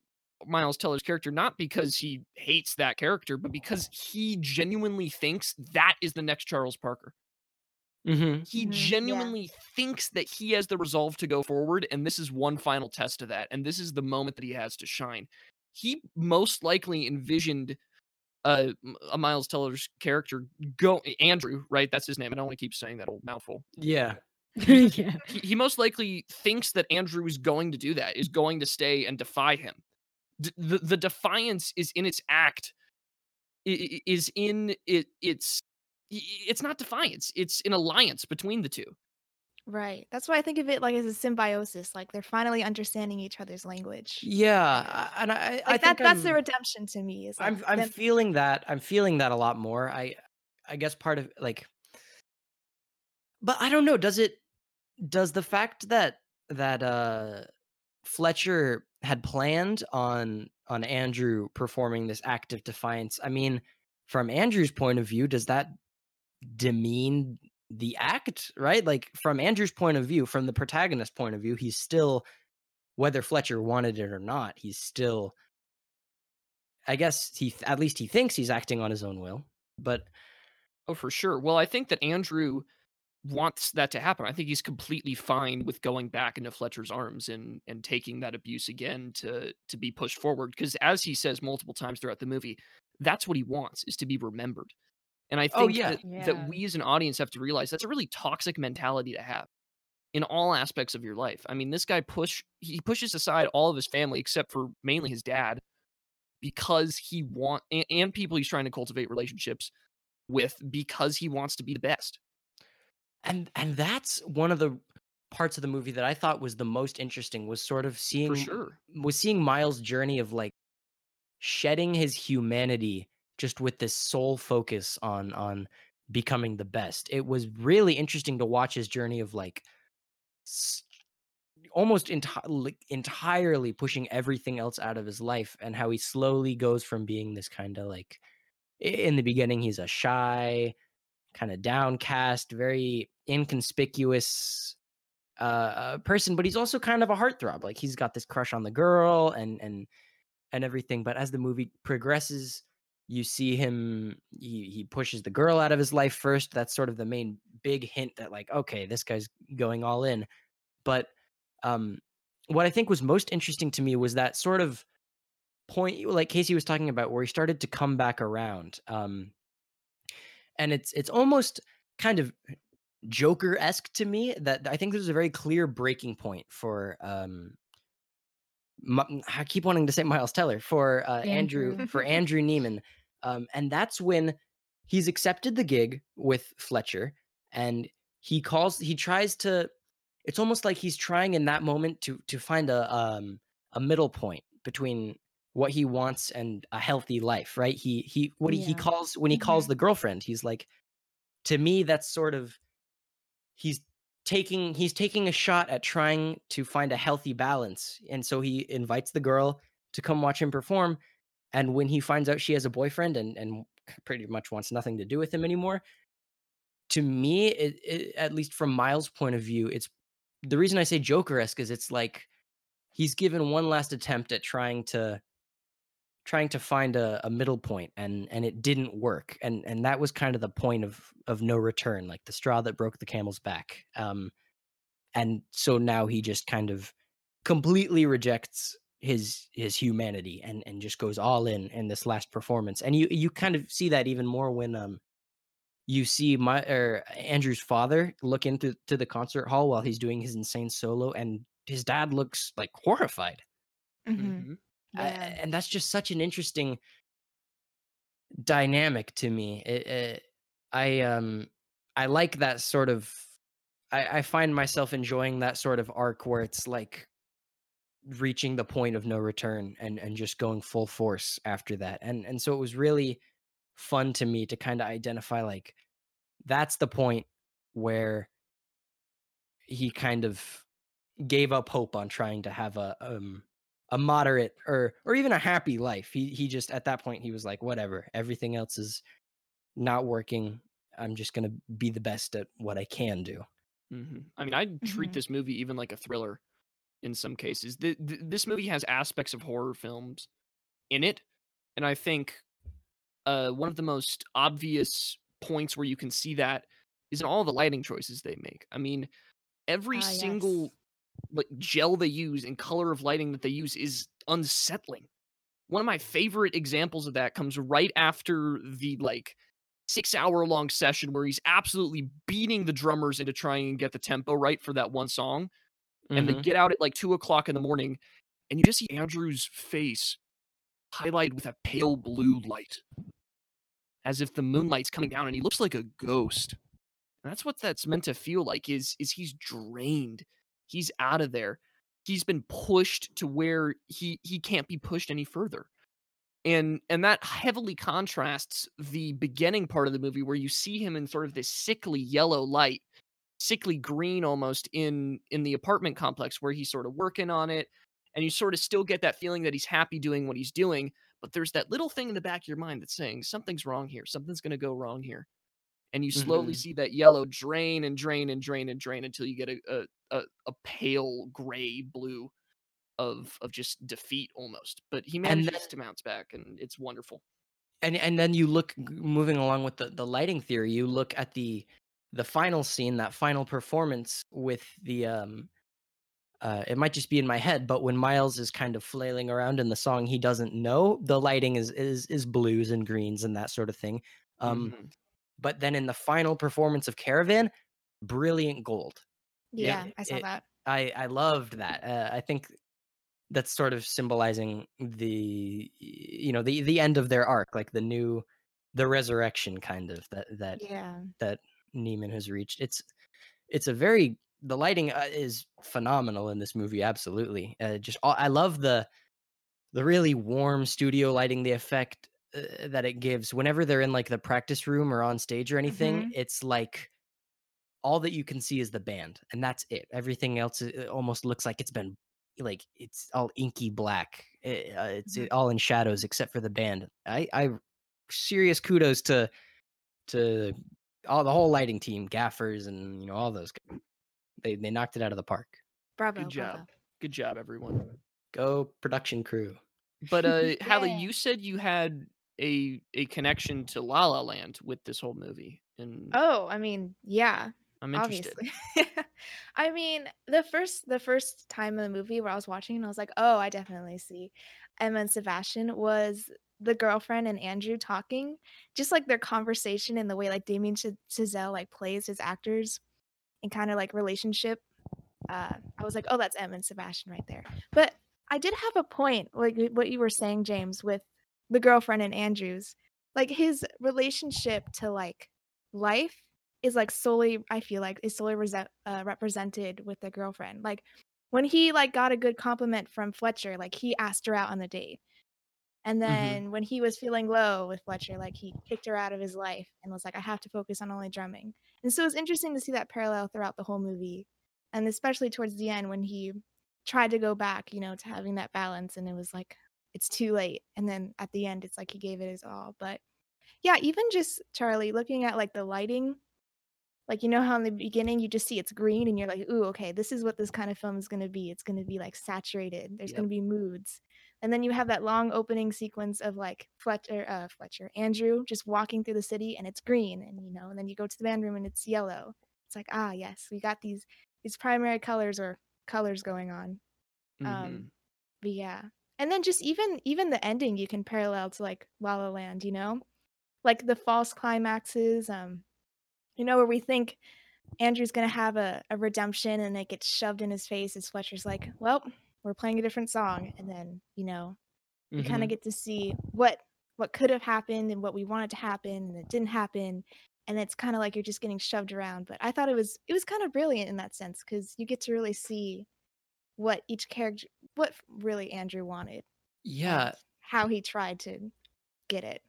Miles Teller's character not because he hates that character, but because he genuinely thinks that is the next Charles Parker.
Mm-hmm.
He
Mhm, yeah.
genuinely thinks that he has the resolve to go forward, and this is one final test of that. And this is the moment that he has to shine. He most likely envisioned uh, a Miles Teller's character go Andrew, right? That's his name. I don't want to keep saying that old mouthful.
Yeah.
yeah.
He, he most likely thinks that Andrew is going to do that, is going to stay and defy him. D- the the defiance is in its act, i- i- is in it. It's i- i- it's not defiance. It's an alliance between the two.
Right. That's why I think of it like as a symbiosis. Like they're finally understanding each other's language.
Yeah. And I, I
Like
think
that. That's the redemption to me. Is like
I'm I'm
them-
feeling that I'm feeling that a lot more. I I guess part of like but I don't know, does it does the fact that that uh Fletcher had planned on on Andrew performing this act of defiance, I mean, from Andrew's point of view, does that demean the act, right? Like from Andrew's point of view, from the protagonist point of view, he's still whether Fletcher wanted it or not, he's still I guess he at least he thinks he's acting on his own will. But
Oh, for sure. Well, I think that Andrew wants that to happen. I think he's completely fine with going back into Fletcher's arms and and taking that abuse again to to be pushed forward because as he says multiple times throughout the movie, that's what he wants is to be remembered. And I oh, think
Oh, yeah.
that,
Yeah.
that we as an audience have to realize that's a really toxic mentality to have in all aspects of your life. I mean, this guy push he pushes aside all of his family except for mainly his dad because he want and, and people he's trying to cultivate relationships with because he wants to be the best.
and and that's one of the parts of the movie that I thought was the most interesting was sort of seeing
sure.
was seeing Miles' journey of like shedding his humanity just with this sole focus on on becoming the best. It was really interesting to watch his journey of like almost enti- entirely pushing everything else out of his life and how he slowly goes from being this kind of like in the beginning he's a shy kind of downcast very inconspicuous uh, uh person but he's also kind of a heartthrob like he's got this crush on the girl and and and everything but as the movie progresses you see him he he pushes the girl out of his life first that's sort of the main big hint that like okay this guy's going all in. But um what i think was most interesting to me was that sort of point like casey was talking about where he started to come back around um and it's it's almost kind of joker-esque to me that i think there's a very clear breaking point for um I keep wanting to say Miles Teller for uh, Andrew.
Andrew.
for Andrew Neiman, um, and that's when he's accepted the gig with Fletcher, and he calls. He tries to. It's almost like he's trying in that moment to to find a um a middle point between what he wants and a healthy life, right? He he what he, he calls when he calls the girlfriend. He's like, to me, that's sort of he's taking he's taking a shot at trying to find a healthy balance and so he invites the girl to come watch him perform and when he finds out she has a boyfriend and and pretty much wants nothing to do with him anymore to me it, it, at least from miles point of view it's the reason i say joker-esque is it's like he's given one last attempt at trying to trying to find a, a middle point and and it didn't work and and that was kind of the point of of no return like the straw that broke the camel's back um and so now he just kind of completely rejects his his humanity and and just goes all in in this last performance and you you kind of see that even more when um you see my or andrew's father look into to the concert hall while he's doing his insane solo and his dad looks like horrified
Mhm.
Mhm.
I- and that's just such an interesting dynamic to me. It, it, I um I like that sort of. I, I find myself enjoying that sort of arc where it's like reaching the point of no return and and just going full force after that. And and so it was really fun to me to kind of identify like that's the point where he kind of gave up hope on trying to have a um a moderate or or even a happy life. He he just at that point he was like whatever. Everything else is not working. I'm just going to be the best at what I can do.
Mm-hmm. I mean, I'd treat
Mhm.
this movie even like a thriller in some cases. Th- th- this movie has aspects of horror films in it, and I think uh, one of the most obvious points where you can see that is in all the lighting choices they make. I mean, every
Ah, yes.
Like gel they use and color of lighting that they use is unsettling. One of my favorite examples of that comes right after the like six hour long session where he's absolutely beating the drummers into trying and get the tempo right for that one song. And they
Mhm.
get out at like two o'clock in the morning, and you just see Andrew's face highlighted with a pale blue light, as if the moonlight's coming down, and he looks like a ghost. And that's what that's meant to feel like. Is is he's drained? He's out of there. He's been pushed to where he he can't be pushed any further. And and that heavily contrasts the beginning part of the movie where you see him in sort of this sickly yellow light sickly green almost in in the apartment complex where he's sort of working on it and you sort of still get that feeling that he's happy doing what he's doing but there's that little thing in the back of your mind that's saying something's wrong here. Something's going to go wrong here and you slowly
Mhm.
see that yellow drain and drain and drain and drain until you get a a, a, pale gray blue of of just defeat almost but he manages
then-
to bounce back and it's wonderful
and and then you look moving along with the the lighting theory you look at the the final scene that final performance with the um uh, it might just be in my head, but when Miles is kind of flailing around in the song he doesn't know, the lighting is is is blues and greens and that sort of thing. Um,
Mhm.
But then in the final performance of Caravan, brilliant gold.
Yeah,
Yeah,
I saw
it-
that.
I I loved that. Uh, I think that's sort of symbolizing the you know the the end of their arc, like the new the resurrection kind of that that
Yeah.
that Neiman has reached. It's it's a very the lighting uh, is phenomenal in this movie. Absolutely, uh, just all, I love the the really warm studio lighting, the effect uh, that it gives whenever they're in like the practice room or on stage or anything.
Mhm.
It's like all that you can see is the band, and that's it. Everything else uh, almost looks like it's been like it's all inky black. eh, uh, it's
Mhm.
all in shadows except for the band. I I serious kudos to to all the whole lighting team, gaffers, and you know all those. guys. They they knocked it out of the park.
Bravo.
good job
bravo.
good job everyone
Go production crew.
but uh Hallie, you said you had a a connection to la la land with this whole movie and
Oh, I mean, yeah.
i'm interested
Obviously. I mean, the first the first time in the movie where I was watching and I was like, "Oh, I definitely see Emma and Sebastian" was the girlfriend and Andrew talking, just like their conversation and the way like Damien Ch- Chazelle like plays his actors and kind of like relationship. Uh, I was like, "Oh, that's Emma and Sebastian right there." But I did have a point, like what you were saying, James, with the girlfriend and Andrews, like his relationship to like life is like solely I feel like is solely resent, uh, represented with the girlfriend. Like when he like got a good compliment from Fletcher, like he asked her out on the date. And then when he was feeling low with Fletcher, like he kicked her out of his life and was like, I have to focus on only drumming. And so it's interesting to see that parallel throughout the whole movie. And especially towards the end when he tried to go back, you know, to having that balance and it was like, it's too late. And then at the end, it's like he gave it his all. But yeah, even just Charlie looking at like the lighting like you know how in the beginning you just see it's green and you're like ooh okay this is what this kind of film is going to be it's going to be like saturated there's
Yep.
going to be moods and then you have that long opening sequence of like fletcher uh fletcher andrew just walking through the city and it's green and you know and then you go to the band room and it's yellow it's like ah yes we got these these primary colors or colors going on
Mhm.
um but yeah and then just even even the ending you can parallel to like la la land you know? Like the false climaxes um you know where we think andrew's gonna have a, a redemption and it gets shoved in his face and fletcher's like well we're playing a different song. And then you know you kind
Mhm.
of get to see what what could have happened and what we wanted to happen and it didn't happen. And it's kind of like you're just getting shoved around. But i thought it was it was kind of brilliant in that sense because you get to really see what each character what really andrew wanted
Yeah,
how he tried to get it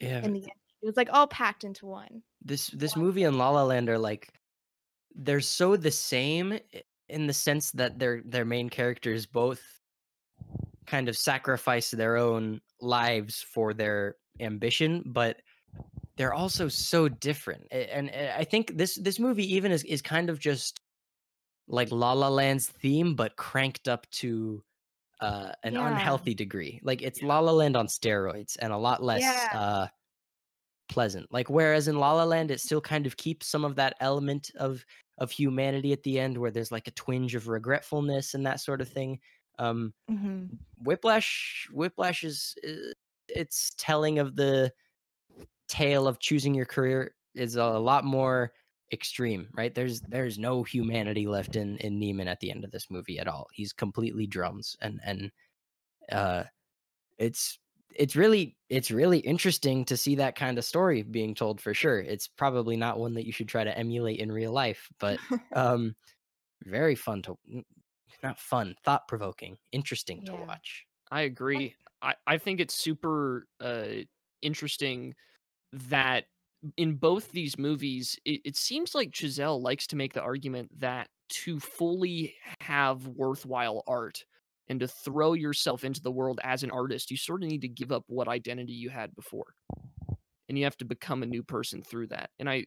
yeah.
in the end it was like all packed into one
This this movie and La La Land are like they're so the same in the sense that their their main characters both kind of sacrifice their own lives for their ambition, but they're also so different. A- And, uh, I think this this movie even is is kind of just like La La Land's theme, but cranked up to uh, an
Yeah.
unhealthy degree. Like it's La La Land on steroids and a lot less
Yeah.
uh, pleasant. Like whereas in La La Land, it still kind of keeps some of that element of of humanity at the end, where there's like a twinge of regretfulness and that sort of thing. Um,
mm-hmm.
Whiplash, Whiplash is uh, it's telling of the tale of choosing your career is a lot more extreme, right? There's there's no humanity left in in Neiman at the end of this movie at all. He's completely drums and and uh it's it's really it's really interesting to see that kind of story being told for sure. It's probably not one that you should try to emulate in real life, but um very fun to not fun, thought provoking, interesting to watch.
I agree. I, I think it's super uh, interesting that in both these movies, it, it seems like Chazelle likes to make the argument that to fully have worthwhile art and to throw yourself into the world as an artist, you sort of need to give up what identity you had before. And you have to become a new person through that. And I,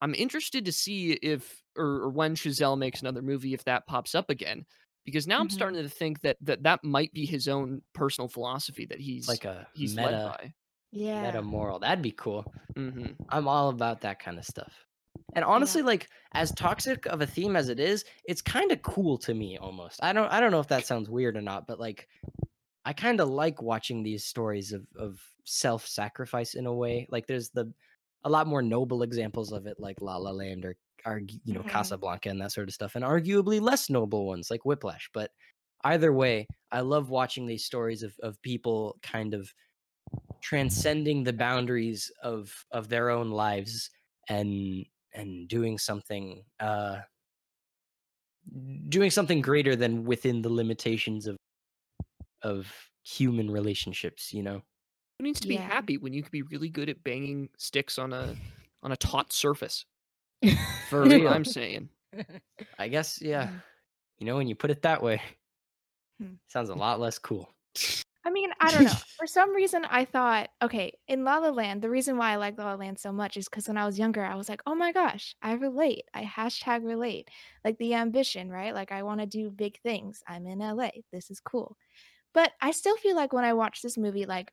I'm interested to see if or, or when Chazelle makes another movie, if that pops up again. Because now I'm
Mhm.
starting to think that, that that might be his own personal philosophy that he's
like a
he's led by.
Yeah
meta moral. That'd be cool.
hmm
I'm all about that kind of stuff. And honestly, like as toxic of a theme as it is, it's kind of cool to me almost. I don't I don't know if that sounds weird or not, but like I kind of like watching these stories of of self-sacrifice in a way. Like there's the a lot more noble examples of it like La La Land or argu- you know
Mhm.
Casablanca and that sort of stuff and arguably less noble ones like Whiplash, but either way, I love watching these stories of of people kind of transcending the boundaries of of their own lives and and doing something uh doing something greater than within the limitations of of human relationships you know
Who needs to be
Yeah.
happy when you could be really good at banging sticks on a on a taut surface?
for real
I'm saying.
i guess yeah
Mhm.
you know when you put it that way
Hmm.
sounds a lot less cool
I don't know. For some reason, I thought, okay, in La La Land, the reason why I like La La Land so much is because when I was younger, I was like, oh my gosh, I relate. I hashtag relate. Like the ambition, right? Like I want to do big things. I'm in LA. This is cool. But I still feel like when I watch this movie, like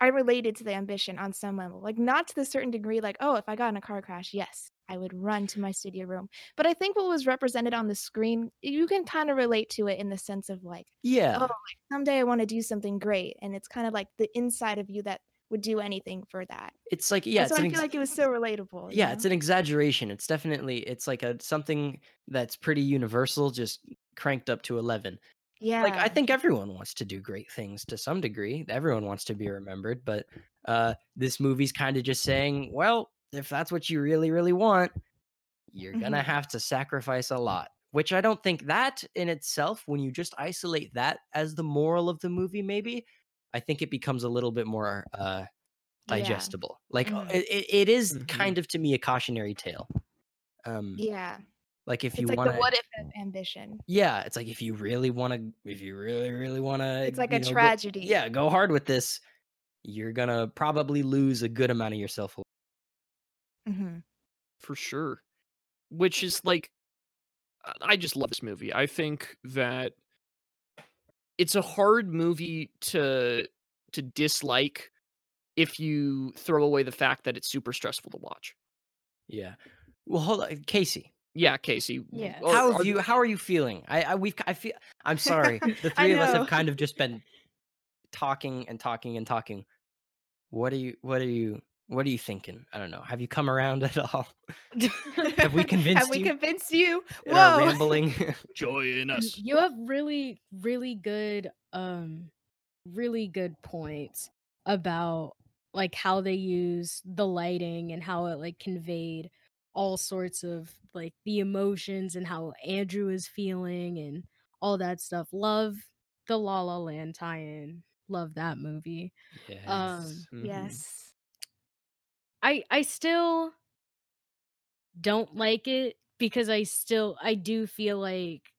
I related to the ambition on some level. Like not to the certain degree, like, oh, if I got in a car crash, yes, I would run to my studio room. But I think what was represented on the screen, you can kind of relate to it in the sense of like,
yeah
oh, someday I want to do something great. And it's kind of like the inside of you that would do anything for that.
it's like yeah
so
it's
I feel
ex-
like it was so relatable.
yeah
know?
it's an exaggeration it's definitely it's like a something that's pretty universal just cranked up to 11
yeah.
like i think everyone wants to do great things to some degree everyone wants to be remembered but uh this movie's kind of just saying well if that's what you really really want you're gonna
Mhm.
have to sacrifice a lot which i don't think that in itself when you just isolate that as the moral of the movie maybe i think it becomes a little bit more uh
Yeah.
digestible like uh,
Mhm.
it, it, is
Mhm.
kind of to me a cautionary tale um
Yeah.
like if
It's
you
like
want
what if ambition.
yeah it's like if you really want to if you really really want to
It's like a tragedy.
yeah go hard with this you're gonna probably lose a good amount of yourself
hmm
for sure. Which is like, I- I just love this movie. I think that it's a hard movie to to dislike if you throw away the fact that it's super stressful to watch.
yeah well hold on casey
Yeah, Casey.
Yeah.
are-
how
are
have you
there-
how are you feeling i i we i feel i'm sorry the three of us have kind of just been talking and talking and talking what are you what are you what are you thinking i don't know have you come around at all Have we convinced
Have
convinced
we
you?
convinced you?
in our
Whoa.
rambling
joy in us?
you have really really good um really good points about like how they use the lighting and how it like conveyed all sorts of like the emotions and how Andrew is feeling and all that stuff. Love the La La Land tie-in. Love that movie.
Yes.
Um,
Mhm.
Yes.
I I still don't like it because I still I do feel like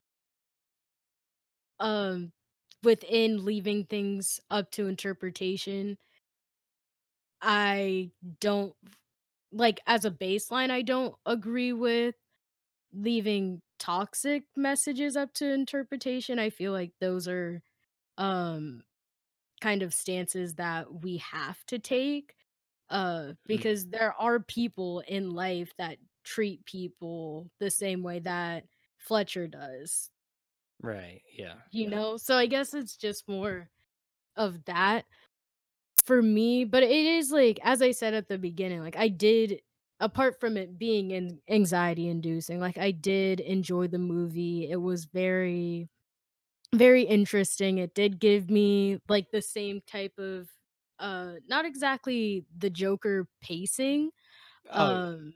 um within leaving things up to interpretation I don't like as a baseline I don't agree with leaving toxic messages up to interpretation. I feel like those are um kind of stances that we have to take uh because there are people in life that treat people the same way that Fletcher does
Right. Yeah.
you
yeah.
know so i guess it's just more of that for me but it is like as i said at the beginning like i did apart from it being an anxiety inducing like i did enjoy the movie it was very very interesting it did give me like the same type of uh not exactly the joker pacing
Oh,
um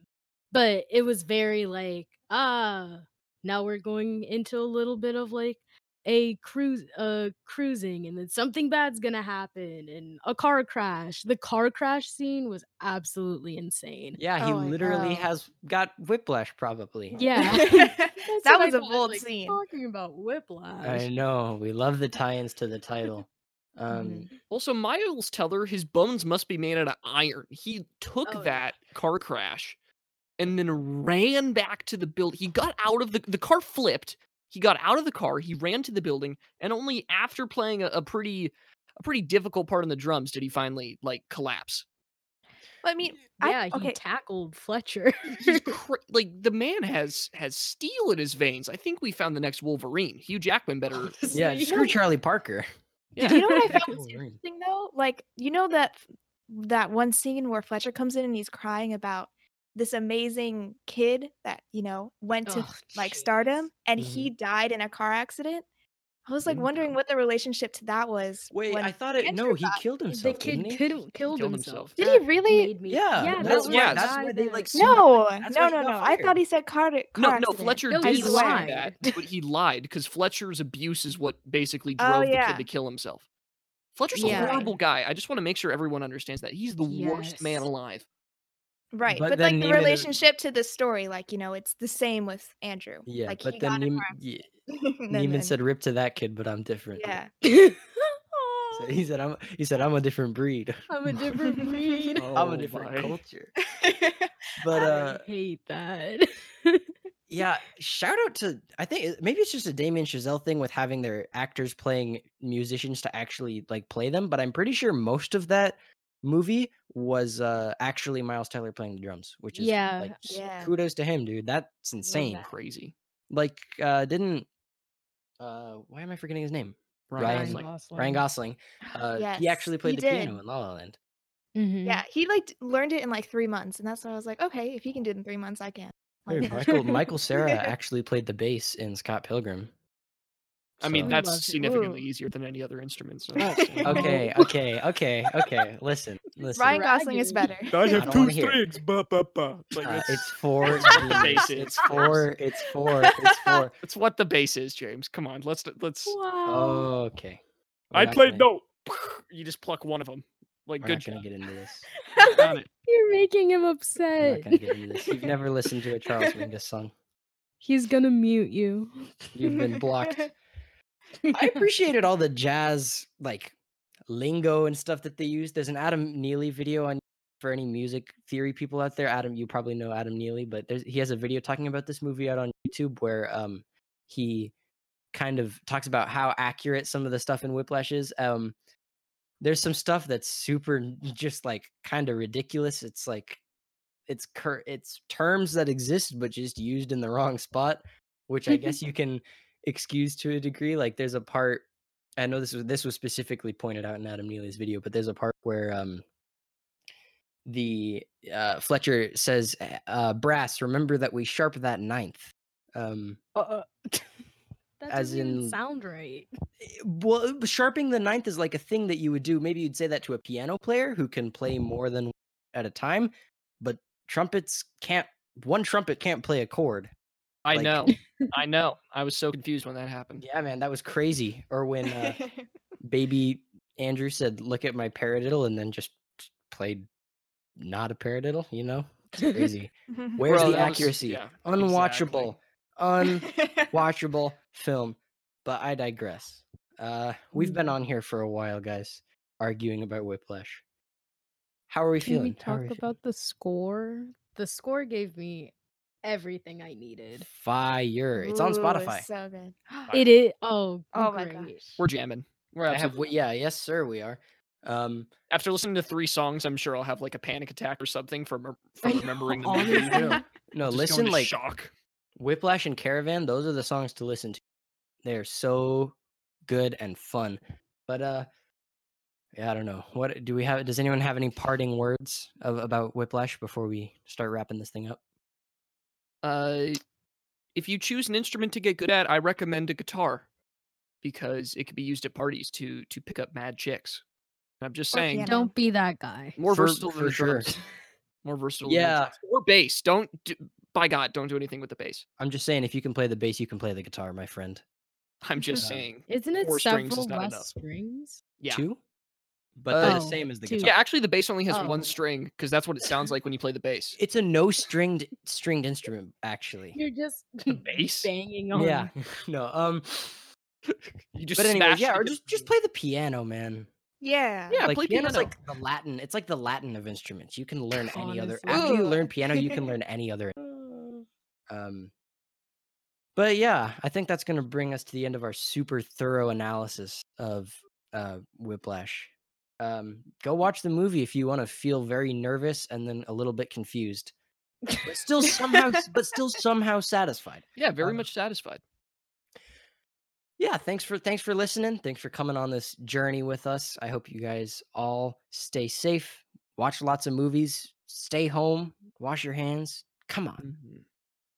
but it was very like ah now we're going into a little bit of like a cruise uh cruising and then something bad's gonna happen and a car crash the car crash scene was absolutely insane
yeah. He
Oh,
literally
know.
has got whiplash, probably.
yeah
that
That's what
was a bold
like,
scene.
talking about whiplash
I know. We love the tie-ins to the title. Um.
Also, Miles Teller, his bones must be made out of iron. He took
Oh, yeah.
that car crash and then ran back to the building. He got out of the the car flipped. He got out of the car. He ran to the building, and only after playing a, a pretty a pretty difficult part on the drums did he finally like collapse.
I mean,
yeah
I,
he tackled fletcher
He's cra- like the man has has steel in his veins. I think we found the next Wolverine. Hugh Jackman better.
yeah.
You
Screw Charlie Parker.
Yeah.
Do you know what I found was interesting though? Like, you know that that one scene where Fletcher comes in and he's crying about this amazing kid that you know went to
Oh,
like
jeez.
stardom, and
Mhm.
he died in a car accident. I was like wondering what the relationship to that was.
Wait, I thought it. No, he
got-
killed himself.
the kid
didn't he?
killed, killed
killed
himself.
himself.
Did he really?
made me-
Yeah,
yeah,
that's
that
why-
was
that's
the
why they,
that-
like, sued
No,
That's
no,
why he
no,
got
no. I
fired.
thought he said car. car
No, no,
accident.
Fletcher
No,
did
he
say
lied.
that, but he lied because Fletcher's abuse is what basically
Oh,
drove the
yeah.
kid to kill himself. Fletcher's
Yeah.
a horrible guy. I just want to make sure everyone understands that he's the worst man
Yes.
alive.
Right,
But
but,
then
like the
Neiman is-
relationship to the story, like you know, it's the same with Andrew.
Yeah,
like,
but
he
then
got in
Neem-
car
yeah,
accident,
Neiman
then-
said, "Rip to that kid," but I'm different.
"Yeah."
So he said, "I'm." He said, "I'm a different breed."
I'm a different breed.
I'm
Oh
a different
my.
culture. But uh,
I hate that.
yeah, shout out to I think maybe it's just a Damien Chazelle thing with having their actors playing musicians to actually like play them, but I'm pretty sure most of that movie was uh actually Miles Teller playing the drums, which is
Yeah,
like
yeah.
kudos to him, dude. That's insane.
that.
Crazy.
Like uh didn't uh why am I forgetting his name? Ryan-
Gosling.
Ryan Gosling. Uh he actually played
he
the piano in La La Land.
Mhm.
Yeah, he like learned it in like three months, and that's why I was like, okay, if he can do it in three months, I can.
Hey,
Like-
Michael Michael Cera actually played the bass in Scott Pilgrim.
I mean,
So-
that's significantly
Whoa.
easier than any other instrument. So that's insane.
okay, okay, okay, okay. Listen, listen.
Ryan Gosling is better.
I
have
have
don't
two
wanna hear it.
strings. Ba, ba, ba. Like,
Uh,
it's,
it's for
it's what the bass is.
It's for. It's for. It's for.
it's what the bass is, James. Come on, let's let's.
Wow.
Okay. We're
I
not
played
gonna-
no. You just pluck one of them. Like
We're
good
not gonna
job.
get into this.
It.
You're making him upset.
not gonna get into this. You've never listened to a Charles Mingus song.
He's gonna mute you.
You've been blocked. I appreciated all the jazz like lingo and stuff that they use. There's an Adam Neely video on for any music theory people out there. Adam, you probably know Adam Neely, but there's he has a video talking about this movie out on YouTube where um he kind of talks about how accurate some of the stuff in Whiplash is. Um there's some stuff that's super just like kind of ridiculous. It's like it's cur- it's terms that exist but just used in the wrong spot, which I guess you can excuse to a degree. Like there's a part I know this was this was specifically pointed out in Adam Neely's video, but there's a part where um the uh Fletcher says uh brass remember that we sharp that ninth um
Uh, That
as
doesn't
in
sound right.
well, sharping the ninth is like a thing that you would do. Maybe you'd say that to a piano player who can play more than at a time, but trumpets can't. One trumpet can't play a chord.
I
Like-
know. I know. I was so confused when that happened.
Yeah, man, that was crazy. Or when uh, baby Andrew said, "Look at my paradiddle," and then just played not a paradiddle. You know, it's crazy. Where's
Bro,
the
that was-
accuracy?
yeah,
Unwatchable, unwatchable film. But I digress. Uh, we've been
Mm.
on here for a while, guys, arguing about Whiplash. How are we
Can
feeling?
we talk
we feeling?
about the score? The score gave me everything I needed.
Fire! It's on
Ooh,
Spotify.
So good.
It is. Oh,
Oh my gosh.
We're jamming. We're
I have. Yeah, yes, sir. We are. Um,
After listening to three songs, I'm sure I'll have like a panic attack or something from from remembering the movie.
no, no.
Just
Listen, like
shock.
Whiplash and Caravan, those are the songs to listen to. They're so good and fun. But uh yeah, I don't know. What do we have does anyone have any parting words of, about Whiplash before we start wrapping this thing up?
Uh, if you choose an instrument to get good at, I recommend a guitar because it could be used at parties to to pick up mad chicks. I'm just saying,
piano.
Don't be that guy.
more
For-
versatile than
for
the
sure.
drums. More versatile. than
Yeah.
drums. or bass. Don't do, by God, don't do anything with the bass.
I'm just saying if you can play the bass, you can play the guitar, my friend.
I'm just
Um,
saying.
Isn't it
Four strings is
several
not
less
enough.
strings?
Yeah.
Two? But they're the
Oh,
same as the
two.
guitar.
Yeah, actually, the bass only has
Oh.
one string because that's what it sounds like when you play the bass.
It's a no stringed stringed instrument, actually.
You're just
bass?
banging on.
Yeah. no, um
You just
but anyways,
smash
yeah, or just just play the piano, man.
Yeah.
Yeah,
like
play
piano's
piano.
like the Latin. It's like the Latin of instruments. You can learn any other.
Honestly.
After you learn piano, you can learn any other. Um, but yeah, I think that's going to bring us to the end of our super thorough analysis of uh, Whiplash. Um, go watch the movie if you want to feel very nervous and then a little bit confused, but still somehow, but still somehow satisfied.
Yeah, very
um,
much satisfied.
yeah thanks for thanks for listening thanks for coming on this journey with us i hope you guys all stay safe watch lots of movies stay home wash your hands come on
Mhm.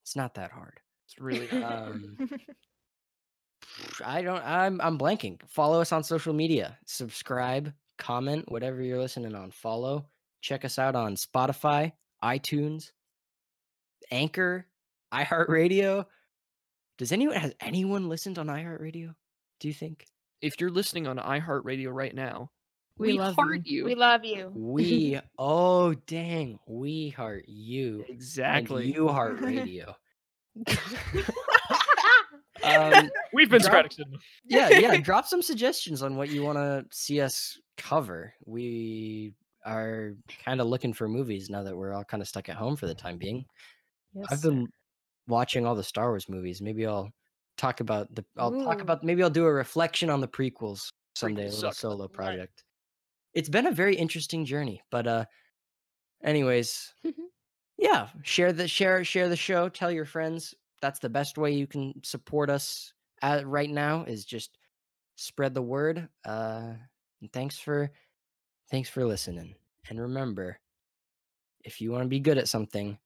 it's not that hard
It's really
um i don't i'm i'm blanking follow us on social media subscribe comment whatever you're listening on follow check us out on spotify itunes anchor iheartradio does anyone has anyone listened on iheartradio do you think
if you're listening on iHeartRadio right now,
We
we,
love
heart
you.
you.
we love you.
We oh dang, we heart you. and
exactly.
you heart radio. um,
We've been
Drop-
Scratching.
yeah, yeah. Drop some suggestions on what you want to see us cover. We are kind of looking for movies now that we're all kind of stuck at home for the time being.
Yes,
I've
sir.
been watching all the Star Wars movies. Maybe I'll talk about the. I'll talk about. Maybe I'll do a reflection on the prequels someday.
Prequels
a little
suck.
solo
Right.
project. It's been a very interesting journey, but uh, anyways, yeah. Share the share share the show. Tell your friends. That's the best way you can support us at, right now. Is just spread the word. Uh, and thanks for thanks for listening. And remember, if you want to be good at something,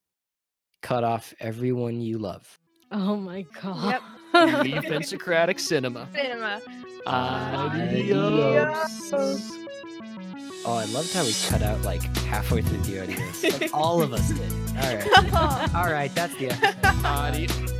cut off everyone you love.
Oh my god. Yep.
Leave in Socratic Cinema.
Cinema.
Adios.
Oh, I loved how we cut out like halfway through the audio. Like all of us did. All right. All right, that's the episode.
Adios.